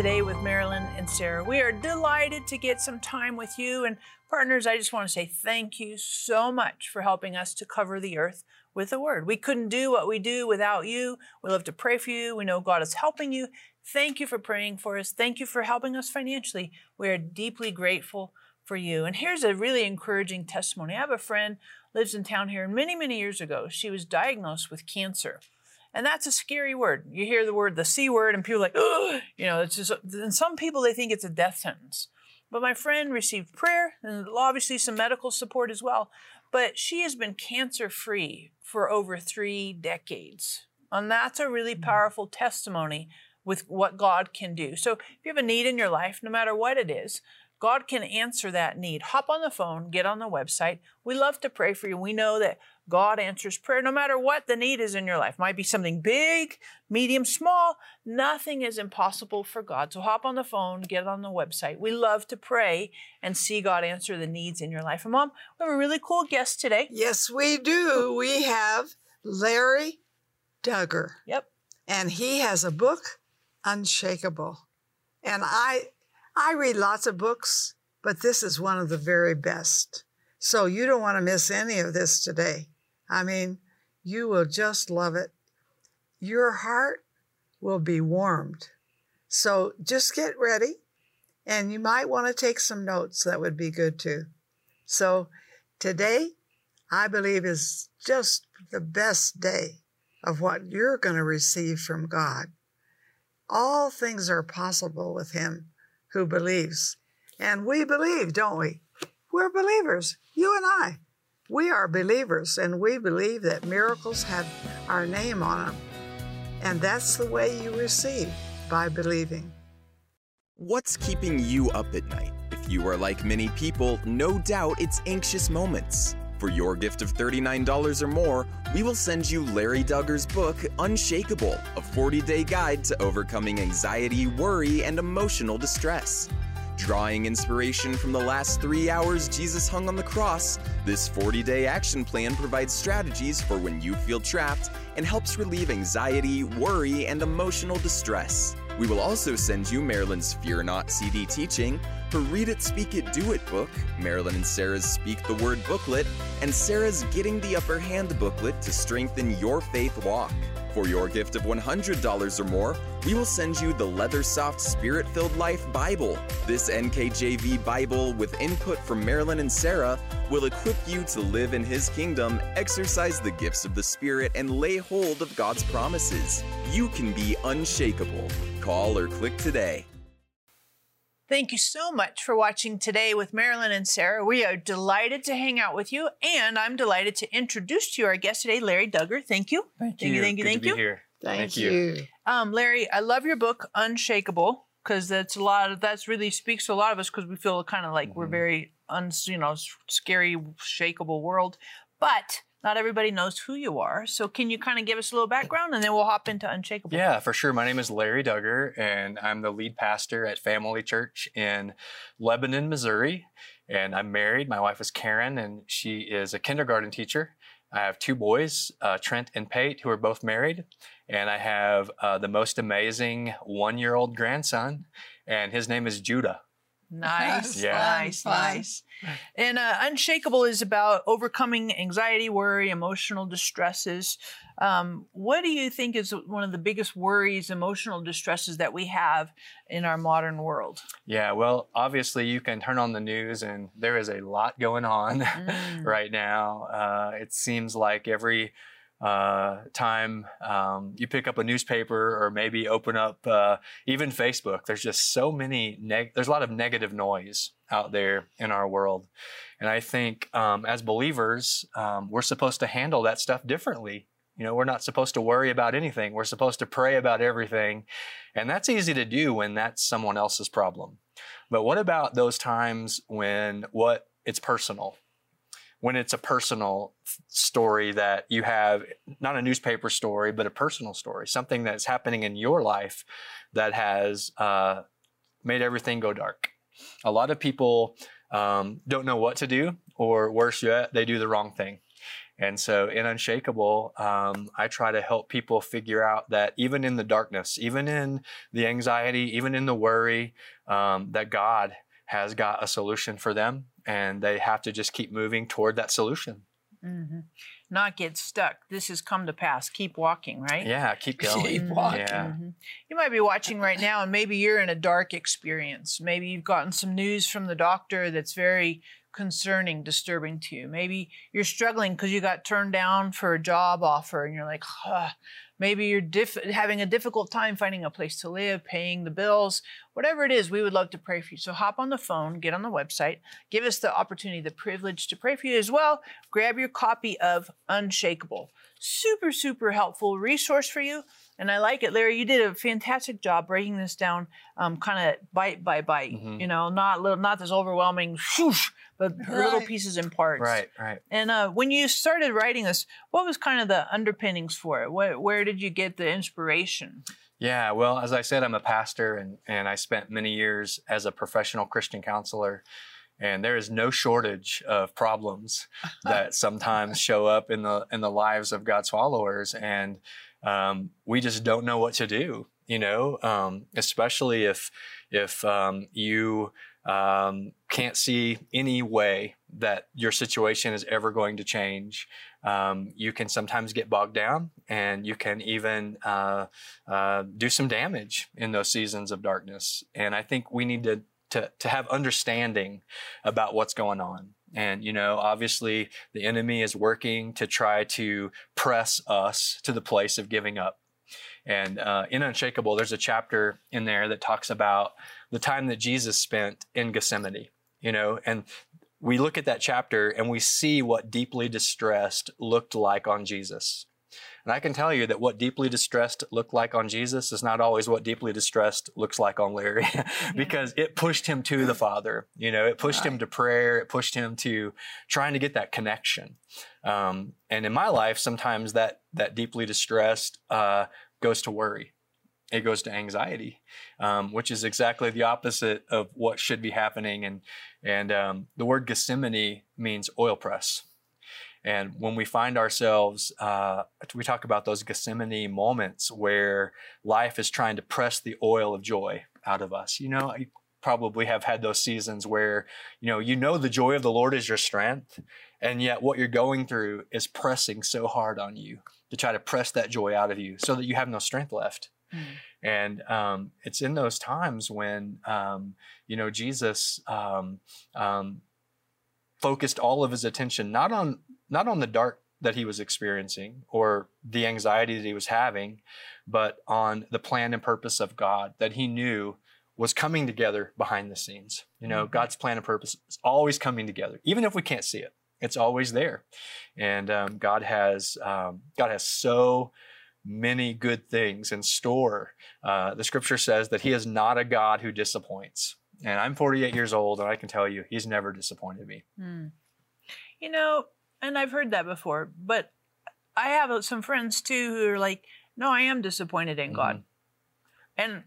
today with Marilyn and Sarah. We are delighted to get some time with you. And partners, I just want to say thank you so much for helping us to cover the earth with the word. We couldn't do what we do without you. We love to pray for you. We know God is helping you. Thank you for praying for us. Thank you for helping us financially. We are deeply grateful for you. And here's a really encouraging testimony. I have a friend lives in town here and many, many years ago, she was diagnosed with cancer. And that's a scary word. You hear the word, the C word, and people are like, Ugh! you know, it's just, and some people, they think it's a death sentence. But my friend received prayer and obviously some medical support as well. But she has been cancer free for over three decades. And that's a really mm. powerful testimony with what God can do. So if you have a need in your life, no matter what it is, God can answer that need. Hop on the phone, get on the website. We love to pray for you. We know that God answers prayer no matter what the need is in your life. Might be something big, medium, small. Nothing is impossible for God. So hop on the phone, get on the website. We love to pray and see God answer the needs in your life. And mom, we have a really cool guest today. Yes, we do. We have Larry Dugger. Yep. And he has a book, Unshakeable. And I I read lots of books, but this is one of the very best. So you don't want to miss any of this today. I mean, you will just love it. Your heart will be warmed. So just get ready, and you might want to take some notes. That would be good too. So today, I believe, is just the best day of what you're going to receive from God. All things are possible with Him who believes. And we believe, don't we? We're believers, you and I. We are believers and we believe that miracles have our name on them. And that's the way you receive by believing. What's keeping you up at night? If you are like many people, no doubt it's anxious moments. For your gift of $39 or more, we will send you Larry Dugger's book, Unshakeable, a 40 day guide to overcoming anxiety, worry, and emotional distress. Drawing inspiration from the last three hours Jesus hung on the cross, this 40 day action plan provides strategies for when you feel trapped and helps relieve anxiety, worry, and emotional distress. We will also send you Marilyn's Fear Not CD teaching, her Read It, Speak It, Do It book, Marilyn and Sarah's Speak the Word booklet, and Sarah's Getting the Upper Hand booklet to strengthen your faith walk. For your gift of $100 or more, we will send you the Leather Soft Spirit Filled Life Bible. This NKJV Bible, with input from Marilyn and Sarah, will equip you to live in His kingdom, exercise the gifts of the Spirit, and lay hold of God's promises. You can be unshakable. Call or click today. Thank you so much for watching today with Marilyn and Sarah. We are delighted to hang out with you, and I'm delighted to introduce to you our guest today, Larry Dugger. Thank you. Thank, thank you. Thank you. Thank you. Thank, thank you. you. Um, Larry, I love your book, Unshakeable, because that's a lot of that's really speaks to a lot of us because we feel kind of like mm-hmm. we're very un, you know, scary, shakeable world, but not everybody knows who you are. So can you kind of give us a little background and then we'll hop into Unshakeable? Yeah, for sure. My name is Larry Dugger and I'm the lead pastor at Family Church in Lebanon, Missouri. And I'm married. My wife is Karen and she is a kindergarten teacher. I have two boys, uh, Trent and Pate, who are both married. And I have uh, the most amazing one year old grandson, and his name is Judah. Nice, yeah. nice, nice. And uh, Unshakeable is about overcoming anxiety, worry, emotional distresses. Um, what do you think is one of the biggest worries, emotional distresses that we have in our modern world? Yeah, well, obviously, you can turn on the news and there is a lot going on mm. right now. Uh, it seems like every uh, time um, you pick up a newspaper or maybe open up uh, even Facebook. There's just so many, neg- there's a lot of negative noise out there in our world. And I think um, as believers, um, we're supposed to handle that stuff differently. You know, we're not supposed to worry about anything. We're supposed to pray about everything. And that's easy to do when that's someone else's problem. But what about those times when what it's personal? When it's a personal story that you have, not a newspaper story, but a personal story, something that's happening in your life that has uh, made everything go dark. A lot of people um, don't know what to do, or worse yet, they do the wrong thing. And so in Unshakeable, um, I try to help people figure out that even in the darkness, even in the anxiety, even in the worry, um, that God has got a solution for them and they have to just keep moving toward that solution. Mm-hmm. Not get stuck. This has come to pass. Keep walking, right? Yeah, keep going. Keep walking. Yeah. Mm-hmm. You might be watching right now, and maybe you're in a dark experience. Maybe you've gotten some news from the doctor that's very concerning, disturbing to you. Maybe you're struggling because you got turned down for a job offer, and you're like, huh. Maybe you're diff- having a difficult time finding a place to live, paying the bills, whatever it is. We would love to pray for you. So hop on the phone, get on the website, give us the opportunity, the privilege to pray for you as well. Grab your copy of Unshakeable. Super, super helpful resource for you. And I like it, Larry. You did a fantastic job breaking this down, um, kind of bite by bite. Mhm. You know, not little, not this overwhelming, whoosh, but little pieces and parts. Right, right. And uh, when you started writing this, what was kind of the underpinnings for it? Where, where did you get the inspiration? Yeah, well, as I said, I'm a pastor and, and I spent many years as a professional Christian counselor. And there is no shortage of problems that sometimes show up in the in the lives of God's followers, and um, we just don't know what to do. You know, um, especially if if um, you um, can't see any way that your situation is ever going to change. Um, you can sometimes get bogged down, and you can even uh, uh, do some damage in those seasons of darkness. And I think we need to to to have understanding about what's going on. And you know, obviously, the enemy is working to try to press us to the place of giving up. And uh, in Unshakeable, there's a chapter in there that talks about the time that Jesus spent in Gethsemane. You know, and we look at that chapter and we see what deeply distressed looked like on Jesus. And I can tell you that what deeply distressed looked like on Jesus is not always what deeply distressed looks like on Larry because it pushed him to the Father. You know, it pushed him to prayer, it pushed him to trying to get that connection. Um, and in my life, sometimes that that deeply distressed uh, goes to worry. It goes to anxiety, um, which is exactly the opposite of what should be happening. And and um, the word Gethsemane means oil press. And when we find ourselves, uh, we talk about those Gethsemane moments where life is trying to press the oil of joy out of us. You know, you probably have had those seasons where, you know, you know the joy of the Lord is your strength, and yet what you're going through is pressing so hard on you to try to press that joy out of you so that you have no strength left. And um, it's in those times when, um, you know, Jesus um, um, focused all of his attention not on not on the dark that he was experiencing or the anxiety that he was having, but on the plan and purpose of God that he knew was coming together behind the scenes. You know, Mhm. God's plan and purpose is always coming together, even if we can't see it. It's always there, and um, God has um, God has so many good things in store. Uh, the Scripture says that He is not a God who disappoints. And I'm 48 years old, and I can tell you, He's never disappointed me. Hmm. You know, and I've heard that before, but I have uh, some friends too who are like, no, I am disappointed in God. And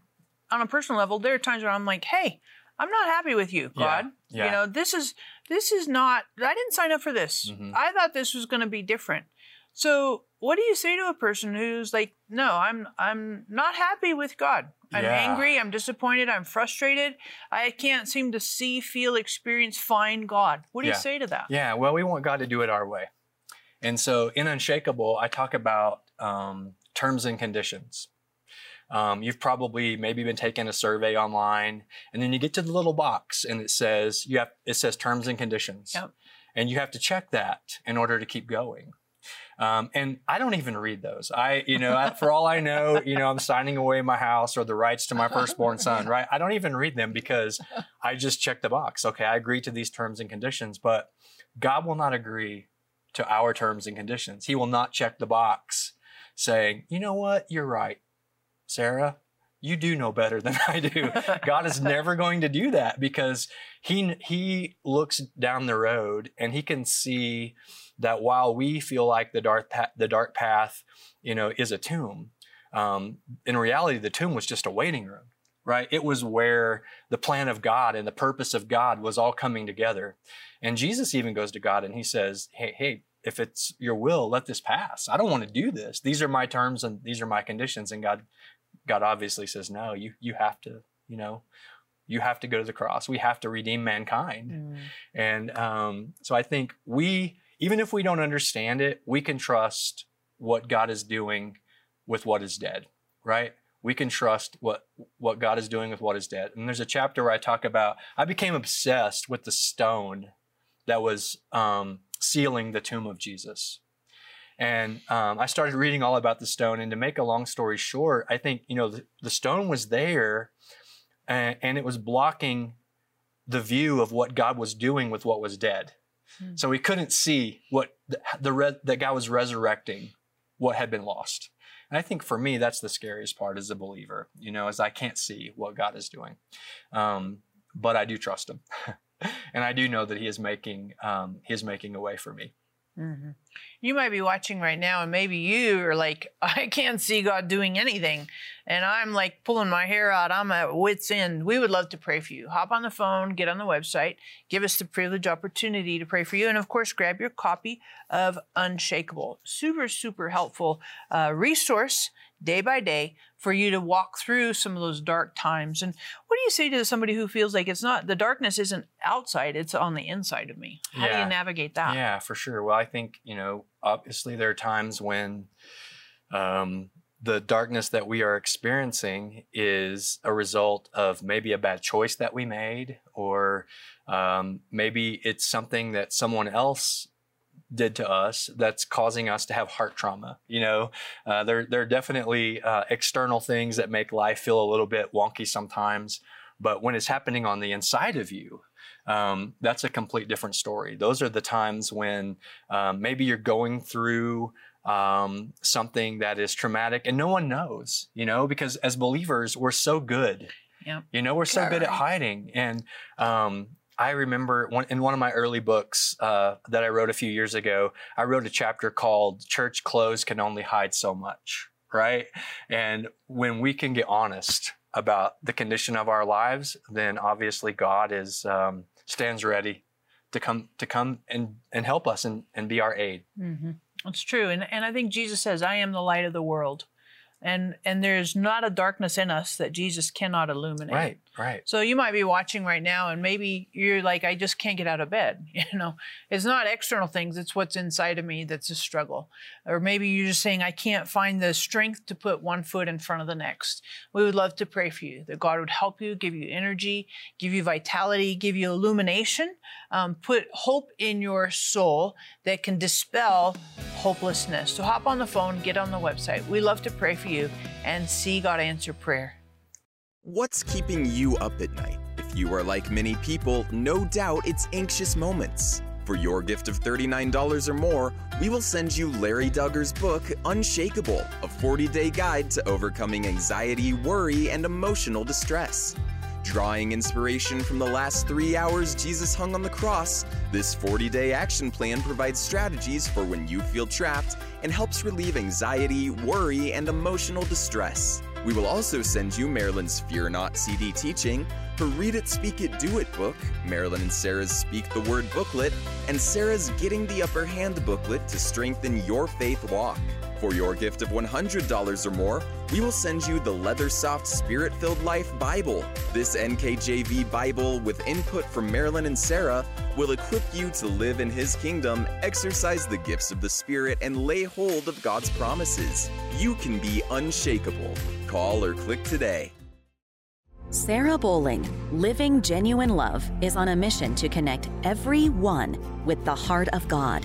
on a personal level, there are times where I'm like, hey, I'm not happy with you, God. yeah. You know, this is this is not I didn't sign up for this. Mhm. I thought this was gonna be different. So what do you say to a person who's like, no, I'm I'm not happy with God. I'm Yeah. angry, I'm disappointed, I'm frustrated. I can't seem to see, feel, experience, find God. What do Yeah. you say to that? Yeah, well, we want God to do it our way. And so in Unshakeable, I talk about um, terms and conditions. Um, you've probably maybe been taking a survey online, and then you get to the little box, and it says you have it says terms and conditions, Yep. and you have to check that in order to keep going. Um, and I don't even read those. I, you know, I, for all I know, you know, I'm signing away my house or the rights to my firstborn son, right? I don't even read them because I just check the box. Okay, I agree to these terms and conditions, but God will not agree to our terms and conditions. He will not check the box saying, you know what, you're right, Sarah. You do know better than I do. God is never going to do that because he he looks down the road and he can see that while we feel like the dark path, the dark path, you know, is a tomb, um, in reality, the tomb was just a waiting room, right? It was where the plan of God and the purpose of God was all coming together. And Jesus even goes to God and he says, "Hey, hey, if it's your will, let this pass. I don't want to do this. These are my terms and these are my conditions. And God, God obviously says, no, you, you have to, you know, you have to go to the cross. We have to redeem mankind. Mm. And um, so I think we, even if we don't understand it, we can trust what God is doing with what is dead, right? We can trust what what God is doing with what is dead. And there's a chapter where I talk about I became obsessed with the stone that was um, sealing the tomb of Jesus. And um, I started reading all about the stone. And to make a long story short, I think you know the, the stone was there, and, and it was blocking the view of what God was doing with what was dead. Hmm. So we couldn't see what the, the re- that God was resurrecting what had been lost. And I think for me, that's the scariest part as a believer, you know, as I can't see what God is doing. Um, but I do trust him. and I do know that he is making, um, he is making a way for me. Hmm You might be watching right now, and maybe you are like, I can't see God doing anything. And I'm like pulling my hair out. I'm at wits' end. We would love to pray for you. Hop on the phone, get on the website, give us the privileged opportunity to pray for you. And of course, grab your copy of Unshakeable. Super, super helpful uh, resource day by day for you to walk through some of those dark times. And what do you say to somebody who feels like it's not, the darkness isn't outside, it's on the inside of me? How do you navigate that? Yeah, for sure. Well, I think, you know, obviously there are times when um, the darkness that we are experiencing is a result of maybe a bad choice that we made, or um, maybe it's something that someone else did to us that's causing us to have heart trauma. You know, uh, there, there are definitely uh, external things that make life feel a little bit wonky sometimes. But when it's happening on the inside of you, um, that's a complete different story. Those are the times when um, maybe you're going through um, something that is traumatic and no one knows, you know, because as believers, we're so good. Yep. You know, we're so good at hiding. And um, I remember one, in one of my early books uh, that I wrote a few years ago, I wrote a chapter called Church Clothes Can Only Hide So Much, right? And when we can get honest about the condition of our lives, then obviously God is um, stands ready to come to come and, and help us and, and be our aid. hmm It's true, and and I think Jesus says, "I am the light of the world," and and there's not a darkness in us that Jesus cannot illuminate. Right, right. So you might be watching right now, and maybe you're like, "I just can't get out of bed." You know, it's not external things; it's what's inside of me that's a struggle. Or maybe you're just saying, "I can't find the strength to put one foot in front of the next." We would love to pray for you that God would help you, give you energy, give you vitality, give you illumination, um, put hope in your soul that can dispel hopelessness. So hop on the phone, get on the website. We love to pray for you and see God answer prayer. What's keeping you up at night? If you are like many people, no doubt it's anxious moments. For your gift of $39 or more, we will send you Larry Dugger's book, Unshakeable, a 40 day guide to overcoming anxiety, worry, and emotional distress. Drawing inspiration from the last three hours Jesus hung on the cross, this 40 day action plan provides strategies for when you feel trapped and helps relieve anxiety, worry, and emotional distress. We will also send you Marilyn's Fear Not CD teaching, her Read It, Speak It, Do It book, Marilyn and Sarah's Speak the Word booklet, and Sarah's Getting the Upper Hand booklet to strengthen your faith walk. For your gift of $100 or more, we will send you the Leather Soft Spirit Filled Life Bible. This NKJV Bible, with input from Marilyn and Sarah, will equip you to live in His kingdom, exercise the gifts of the Spirit, and lay hold of God's promises. You can be unshakable. Call or click today. Sarah Bowling, Living Genuine Love, is on a mission to connect everyone with the heart of God.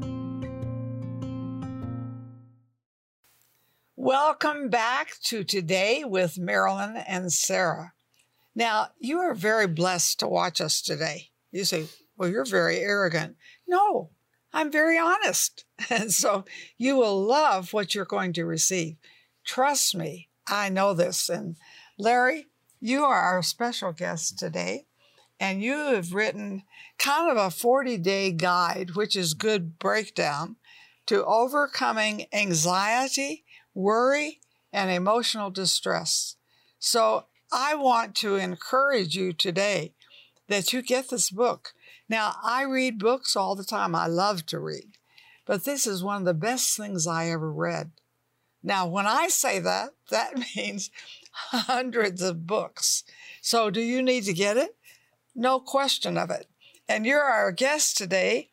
Welcome back to Today with Marilyn and Sarah. Now, you are very blessed to watch us today. You say, Well, you're very arrogant. No, I'm very honest. And so you will love what you're going to receive. Trust me, I know this. And Larry, you are our special guest today. And you have written kind of a 40 day guide, which is good breakdown to overcoming anxiety worry, and emotional distress. So I want to encourage you today that you get this book. Now, I read books all the time. I love to read, but this is one of the best things I ever read. Now, when I say that, that means hundreds of books. So, do you need to get it? No question of it. And you're our guest today.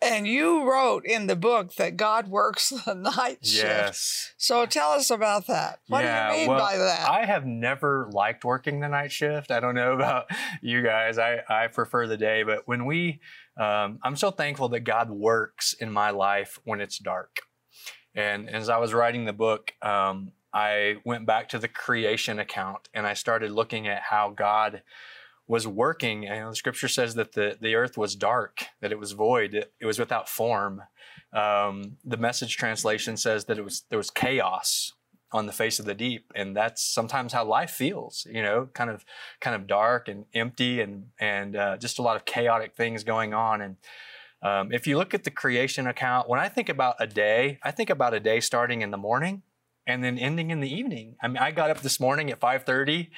And you wrote in the book that God works the night shift. Yes. So tell us about that. What yeah, do you mean well, by that? I have never liked working the night shift. I don't know about you guys. I, I prefer the day, but when we, um, I'm so thankful that God works in my life when it's dark. And as I was writing the book, um, I went back to the creation account and I started looking at how God was working. And the scripture says that the, the earth was dark, that it was void, it, it was without form. Um, the message translation says that it was there was chaos on the face of the deep, and that's sometimes how life feels. You know, kind of kind of dark and empty, and and uh, just a lot of chaotic things going on. And um, if you look at the creation account, when I think about a day, I think about a day starting in the morning and then ending in the evening. I mean, I got up this morning at 5:30,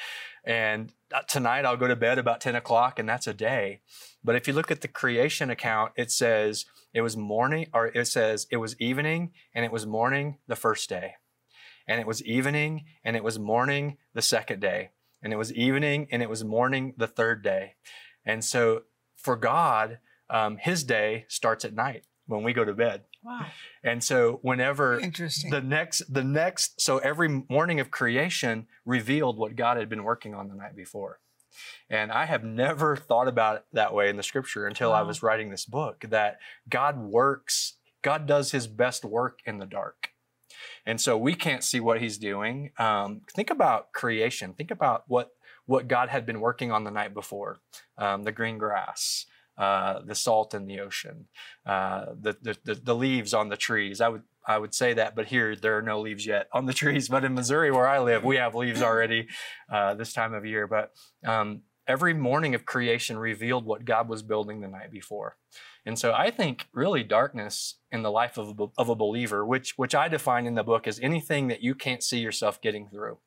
and tonight I'll go to bed about 10 o'clock, and that's a day. But if you look at the creation account, it says it was morning, or it says it was evening, and it was morning the first day, and it was evening, and it was morning the second day, and it was evening, and it was morning the third day. And so for God, um, His day starts at night when we go to bed. Wow. And so whenever the next the next so every morning of creation revealed what God had been working on the night before. And I have never thought about it that way in the scripture until I was writing this book that God works, God does his best work in the dark. And so we can't see what he's doing. Um, think about creation. Think about what what God had been working on the night before. Um, the green grass, uh, the salt in the ocean, uh, the, the the leaves on the trees. I would I would say that, but here there are no leaves yet on the trees. But in Missouri, where I live, we have leaves already uh, this time of year. But um, every morning of creation revealed what God was building the night before. And so I think really darkness in the life of a, of a believer, which which I define in the book as anything that you can't see yourself getting through.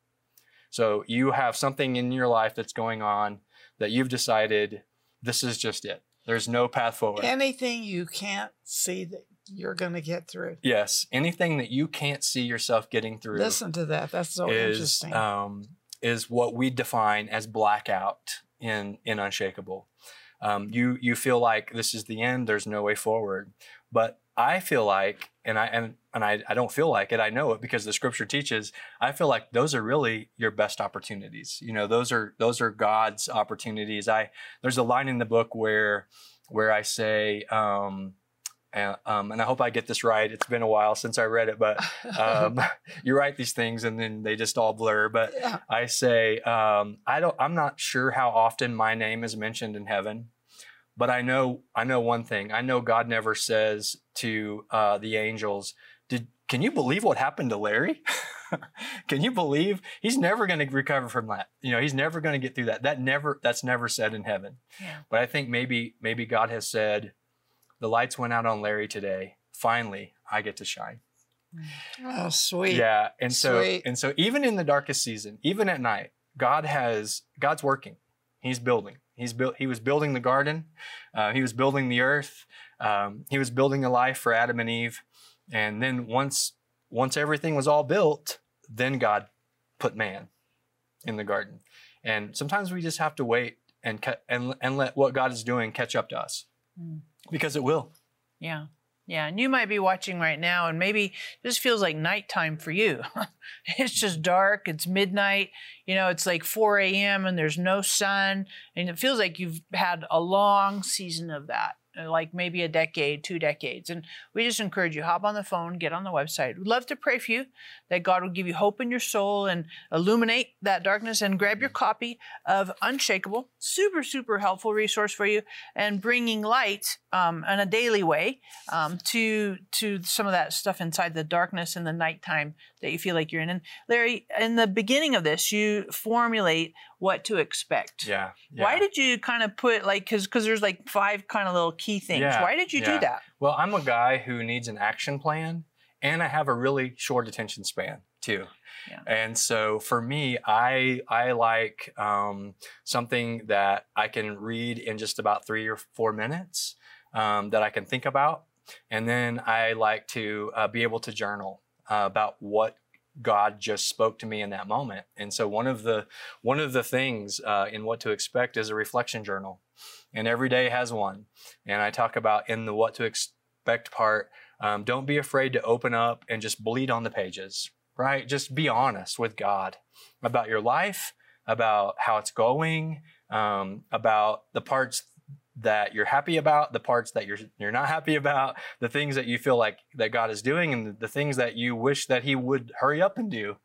So you have something in your life that's going on that you've decided this is just it. There's no path forward. Anything you can't see that you're going to get through. yes, anything that you can't see yourself getting through Listen to that. That's so is interesting. um, is what we define as blackout in in unshakable. Um, you you feel like this is the end. There's no way forward. But I feel like, and I and and I, I don't feel like it. I know it because the scripture teaches. I feel like those are really your best opportunities. You know, those are those are God's opportunities. I there's a line in the book where where I say. Um, and, um, and I hope I get this right. It's been a while since I read it, but um, you write these things and then they just all blur. But yeah. I say um, I don't. I'm not sure how often my name is mentioned in heaven, but I know I know one thing. I know God never says to uh, the angels, "Did can you believe what happened to Larry? can you believe he's never going to recover from that? You know, he's never going to get through that. That never that's never said in heaven. Yeah. But I think maybe maybe God has said, the lights went out on Larry today. Finally, I get to shine. Oh, sweet. Yeah, and so Sweet. and so even in the darkest season, even at night, God has God's working. He's building. He's built. He was building the garden. Uh, he was building the earth. Um, he was building a life for Adam and Eve. And then once once everything was all built, then God put man in the garden. And sometimes we just have to wait and and and let what God is doing catch up to us Mm. because it will. Yeah. Yeah, and you might be watching right now, and maybe this feels like nighttime for you. it's just dark, it's midnight, you know, it's like 4 a.m., and there's no sun, and it feels like you've had a long season of that. Uh, like maybe a decade, two decades. And we just encourage you hop on the phone, get on the website. We'd love to pray for you that God will give you hope in your soul and illuminate that darkness and grab your copy of Unshakeable. Super, super helpful resource for you and bringing light um, in a daily way um, to to some of that stuff inside the darkness and the nighttime that you feel like you're in. And Larry, in the beginning of this, you formulate what to expect. Yeah. yeah. Why did you kind of put like because because there's like five kind of little key things. Yeah, Why did you yeah. do that? Well, I'm a guy who needs an action plan and I have a really short attention span too. Yeah. And so for me, I I like um, something that I can read in just about three or four minutes um, that I can think about, and then I like to uh, be able to journal uh, about what God just spoke to me in that moment. And so one of the one of the things uh, in what to expect is a reflection journal, and every day has one. And I talk about in the what to expect part. Um, don't be afraid to open up and just bleed on the pages. Right? Just be honest with God about your life, about how it's going, um, about the parts that you're happy about, the parts that you're you're not happy about, the things that you feel like that God is doing, and the, things that you wish that He would hurry up and do,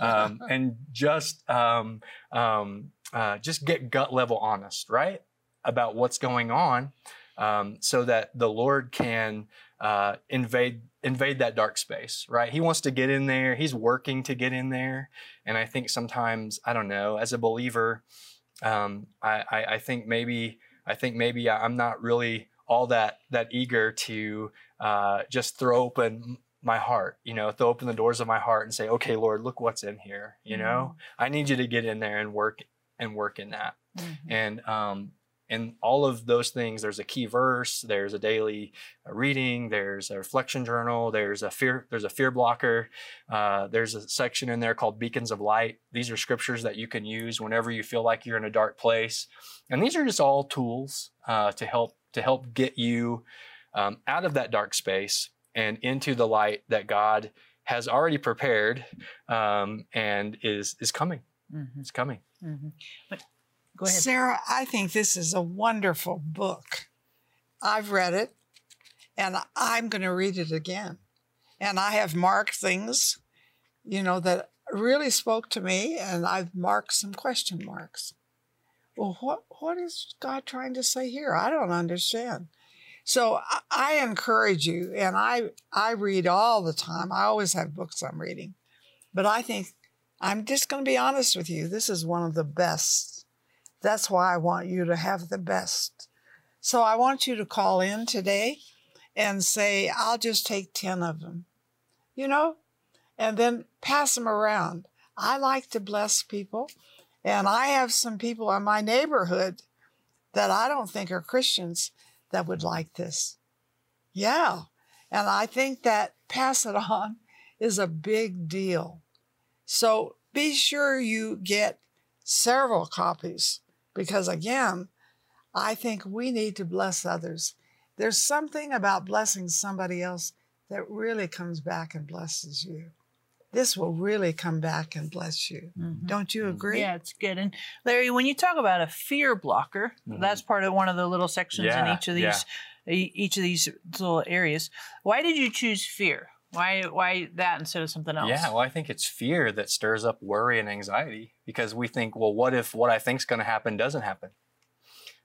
um, and just um, um, uh, just get gut level honest, right, about what's going on, um, so that the Lord can uh, invade invade that dark space, right? He wants to get in there. He's working to get in there, and I think sometimes I don't know, as a believer, um, I, I I think maybe I think maybe I'm not really all that that eager to uh, just throw open my heart, you know, throw open the doors of my heart and say, okay, Lord, look what's in here. You know, I need you to get in there and work and work in that. Mm-hmm. And um, and all of those things, there's a key verse, there's a daily uh, reading, there's a reflection journal, there's a fear, there's a fear blocker, uh, there's a section in there called beacons of light. These are scriptures that you can use whenever you feel like you're in a dark place, and these are just all tools uh, to help to help get you um, out of that dark space and into the light that God has already prepared um, and is is coming. Mhm. It's coming. Mhm. But go ahead. Sarah, I think this is a wonderful book. I've read it and I'm going to read it again. And I have marked things, you know, that really spoke to me, and I've marked some question marks. Well, what, what is God trying to say here? I don't understand. So I, I encourage you, and I, I read all the time. I always have books I'm reading. But I think I'm just going to be honest with you. This is one of the best that's why I want you to have the best. So I want you to call in today and say, I'll just take 10 of them, you know, and then pass them around. I like to bless people, and I have some people in my neighborhood that I don't think are Christians that would like this. Yeah. And I think that pass it on is a big deal. So be sure you get several copies because again, I think we need to bless others. There's something about blessing somebody else that really comes back and blesses you. This will really come back and bless you. Mhm. Don't you agree? Yeah, it's good. And Larry, when you talk about a fear blocker, Mhm. that's part of one of the little sections in each of these e- each of these little areas. Why did you choose fear? Why why that instead of something else? Yeah, well, I think it's fear that stirs up worry and anxiety because we think, well, what if what I think's going to happen doesn't happen?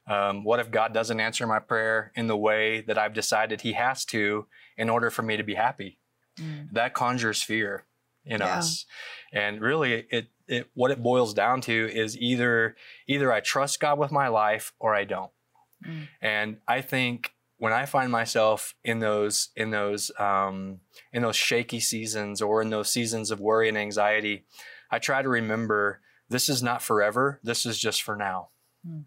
Um, what if God doesn't answer my prayer in the way that I've decided He has to in order for me to be happy? Mm. That conjures fear in Yeah. us, and really, it it what it boils down to is either either I trust God with my life or I don't. Mm. And I think when I find myself in those in those um, in those shaky seasons or in those seasons of worry and anxiety, I try to remember this is not forever. This is just for now. Hmm.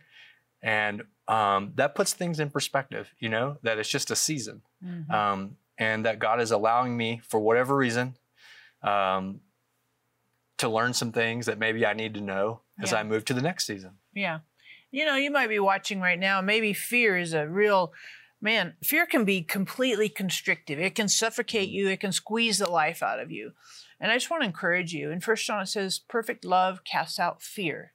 And um, that puts things in perspective, you know, that it's just a season. Mhm. Um, and that God is allowing me, for whatever reason, um, to learn some things that maybe I need to know as Yeah. I move to the next season. Yeah. You know, you might be watching right now. Maybe fear is a real man, fear can be completely constrictive. It can suffocate mm. you, it can squeeze the life out of you. And I just want to encourage you. In First John, it says, perfect love casts out fear.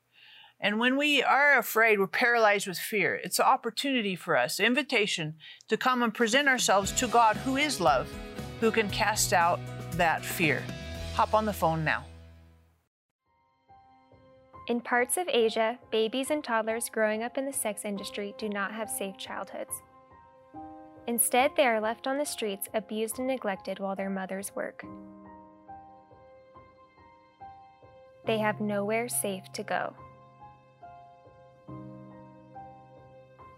And when we are afraid, we're paralyzed with fear. It's an opportunity for us, an invitation to come and present ourselves to God, who is love, who can cast out that fear. Hop on the phone now. In parts of Asia, babies and toddlers growing up in the sex industry do not have safe childhoods. Instead, they are left on the streets, abused and neglected while their mothers work. They have nowhere safe to go.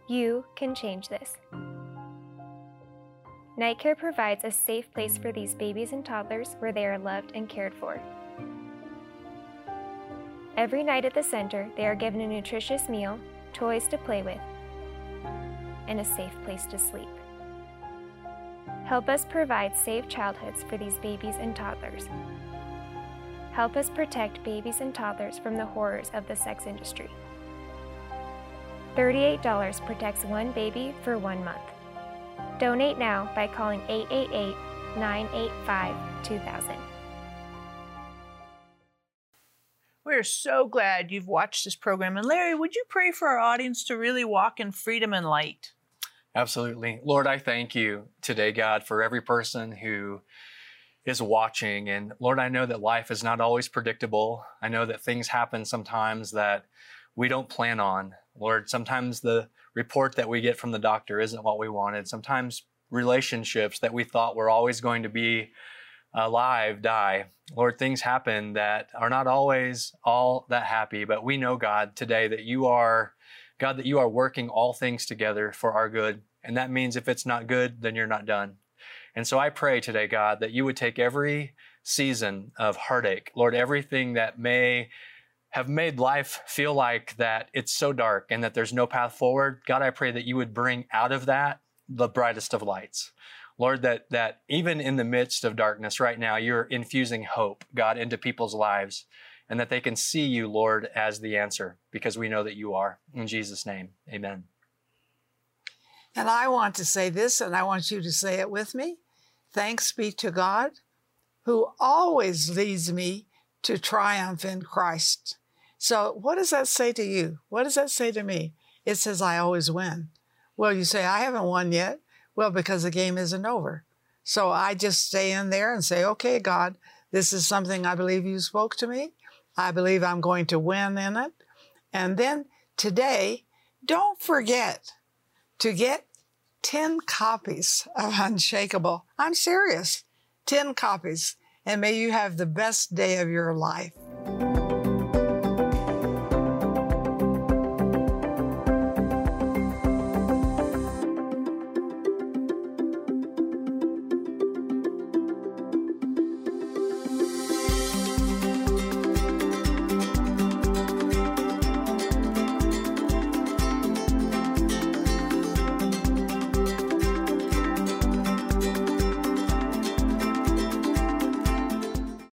You can change this. Nightcare provides a safe place for these babies and toddlers where they are loved and cared for. Every night at the center, they are given a nutritious meal, toys to play with, and a safe place to sleep. Help us provide safe childhoods for these babies and toddlers. Help us protect babies and toddlers from the horrors of the sex industry. $38 protects one baby for one month. Donate now by calling 888 985 2000. We're so glad you've watched this program. And Larry, would you pray for our audience to really walk in freedom and light? Absolutely. Lord, I thank you today, God, for every person who is watching. And Lord, I know that life is not always predictable. I know that things happen sometimes that we don't plan on. Lord, sometimes the report that we get from the doctor isn't what we wanted. Sometimes relationships that we thought were always going to be alive die. Lord, things happen that are not always all that happy, but we know, God, today that you are, God, that you are working all things together for our good. And that means if it's not good, then you're not done. And so I pray today, God, that you would take every season of heartache, Lord, everything that may have made life feel like that it's so dark and that there's no path forward. God, I pray that you would bring out of that the brightest of lights. Lord, that, that even in the midst of darkness right now, you're infusing hope, God, into people's lives and that they can see you, Lord, as the answer because we know that you are. In Jesus' name, amen. And I want to say this, and I want you to say it with me. Thanks be to God who always leads me to triumph in Christ. So, what does that say to you? What does that say to me? It says, I always win. Well, you say, I haven't won yet. Well, because the game isn't over. So I just stay in there and say, okay, God, this is something I believe you spoke to me. I believe I'm going to win in it. And then today, don't forget to get 10 copies of Unshakeable. I'm serious. 10 copies. And may you have the best day of your life.